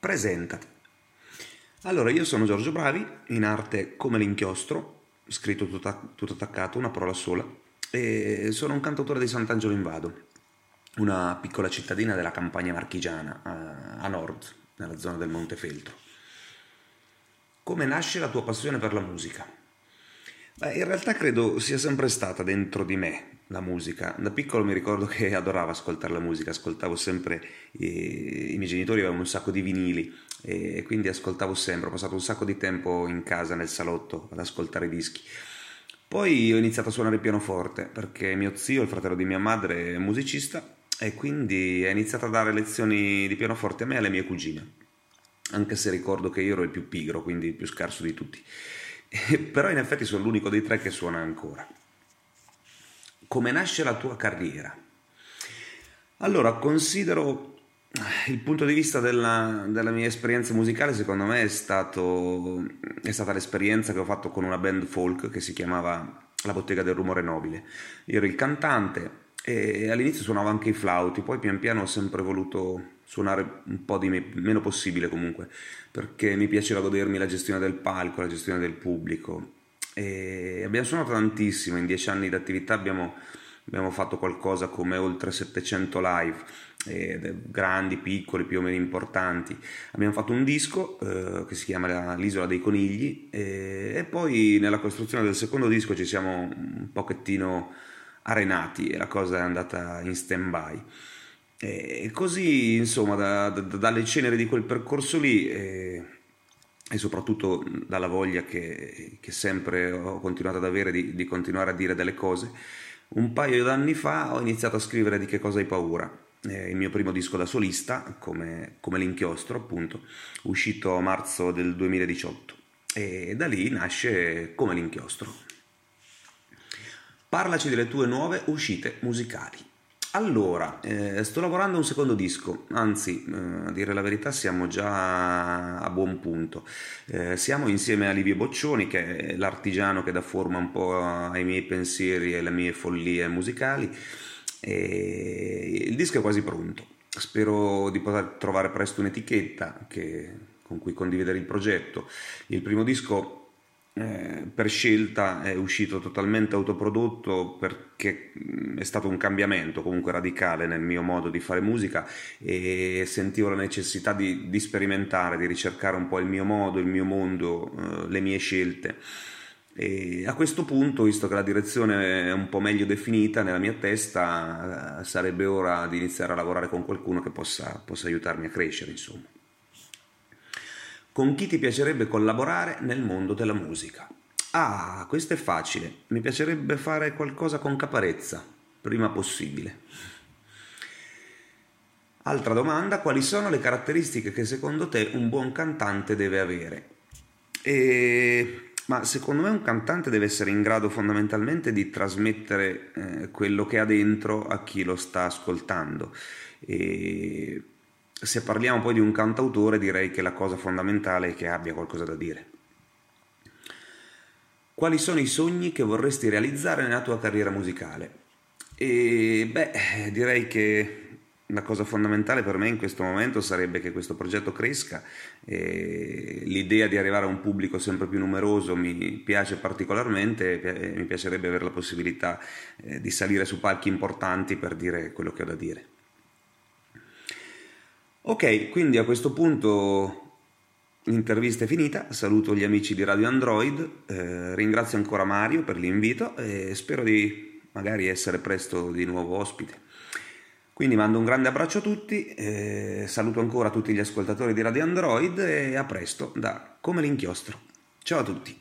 presentati. Allora, io sono Giorgio Bravi, in arte come l'inchiostro, scritto tutto, attaccato, una parola sola, e sono un cantautore di Sant'Angelo in Vado, una piccola cittadina della campagna marchigiana, a, a nord, nella zona del Montefeltro. Come nasce la tua passione per la musica? In realtà credo sia sempre stata dentro di me la musica. Da piccolo mi ricordo che adoravo ascoltare la musica, ascoltavo sempre, i, i miei genitori avevano un sacco di vinili e quindi ascoltavo sempre, ho passato un sacco di tempo in casa, nel salotto, ad ascoltare dischi. Poi ho iniziato a suonare il pianoforte perché mio zio, il fratello di mia madre, è musicista e quindi ha iniziato a dare lezioni di pianoforte a me e alle mie cugine, anche se ricordo che io ero il più pigro, quindi il più scarso di tutti. Però in effetti sono l'unico dei tre che suona ancora. Come nasce la tua carriera? Allora, considero il punto di vista della, della, mia esperienza musicale, secondo me, è, stato, è stata l'esperienza che ho fatto con una band folk che si chiamava La Bottega del Rumore Nobile. Io ero il cantante e all'inizio suonavo anche i flauti, poi pian piano ho sempre voluto suonare un po' di me, meno possibile comunque, perché mi piaceva godermi la gestione del palco, la gestione del pubblico. E abbiamo suonato tantissimo, in dieci anni di attività abbiamo, abbiamo fatto qualcosa come oltre 700 live eh, grandi, piccoli, più o meno importanti. Abbiamo fatto un disco eh, che si chiama L'isola dei conigli eh, e poi nella costruzione del secondo disco ci siamo un pochettino arenati e la cosa è andata in stand by. E così, insomma, da, da, dalle ceneri di quel percorso lì eh, e soprattutto dalla voglia che, che, sempre ho continuato ad avere di, di continuare a dire delle cose, un paio d'anni fa ho iniziato a scrivere di che cosa hai paura eh, il mio primo disco da solista, come, come l'inchiostro appunto, uscito a marzo del 2018 e da lì nasce come l'inchiostro. Parlaci delle tue nuove uscite musicali. Allora, eh, sto lavorando a un secondo disco, anzi, eh, a dire la verità siamo già a buon punto. Eh, siamo insieme a Livio Boccioni, che è l'artigiano che dà forma un po' ai miei pensieri e alle mie follie musicali, e il disco è quasi pronto. Spero di poter trovare presto un'etichetta che, con cui condividere il progetto. Il primo disco eh, per scelta è uscito totalmente autoprodotto perché è stato un cambiamento comunque radicale nel mio modo di fare musica e sentivo la necessità di, di sperimentare, di ricercare un po' il mio modo, il mio mondo, eh, le mie scelte e a questo punto, visto che la direzione è un po' meglio definita nella mia testa, eh, sarebbe ora di iniziare a lavorare con qualcuno che possa, possa aiutarmi a crescere, insomma. Con chi ti piacerebbe collaborare nel mondo della musica? Ah, questo è facile. Mi piacerebbe fare qualcosa con Caparezza, prima possibile. Altra domanda, quali sono le caratteristiche che secondo te un buon cantante deve avere? E ma secondo me un cantante deve essere in grado fondamentalmente di trasmettere eh, quello che ha dentro a chi lo sta ascoltando. E se parliamo poi di un cantautore, direi che la cosa fondamentale è che abbia qualcosa da dire. Quali sono i sogni che vorresti realizzare nella tua carriera musicale? E beh, direi che la cosa fondamentale per me in questo momento sarebbe che questo progetto cresca. E l'idea di arrivare a un pubblico sempre più numeroso mi piace particolarmente, mi piacerebbe avere la possibilità eh, di salire su palchi importanti per dire quello che ho da dire. Ok, quindi a questo punto l'intervista è finita, saluto gli amici di Radio Android, eh, ringrazio ancora Mario per l'invito e spero di magari essere presto di nuovo ospite. Quindi mando un grande abbraccio a tutti, eh, saluto ancora tutti gli ascoltatori di Radio Android e a presto da Come l'inchiostro. Ciao a tutti.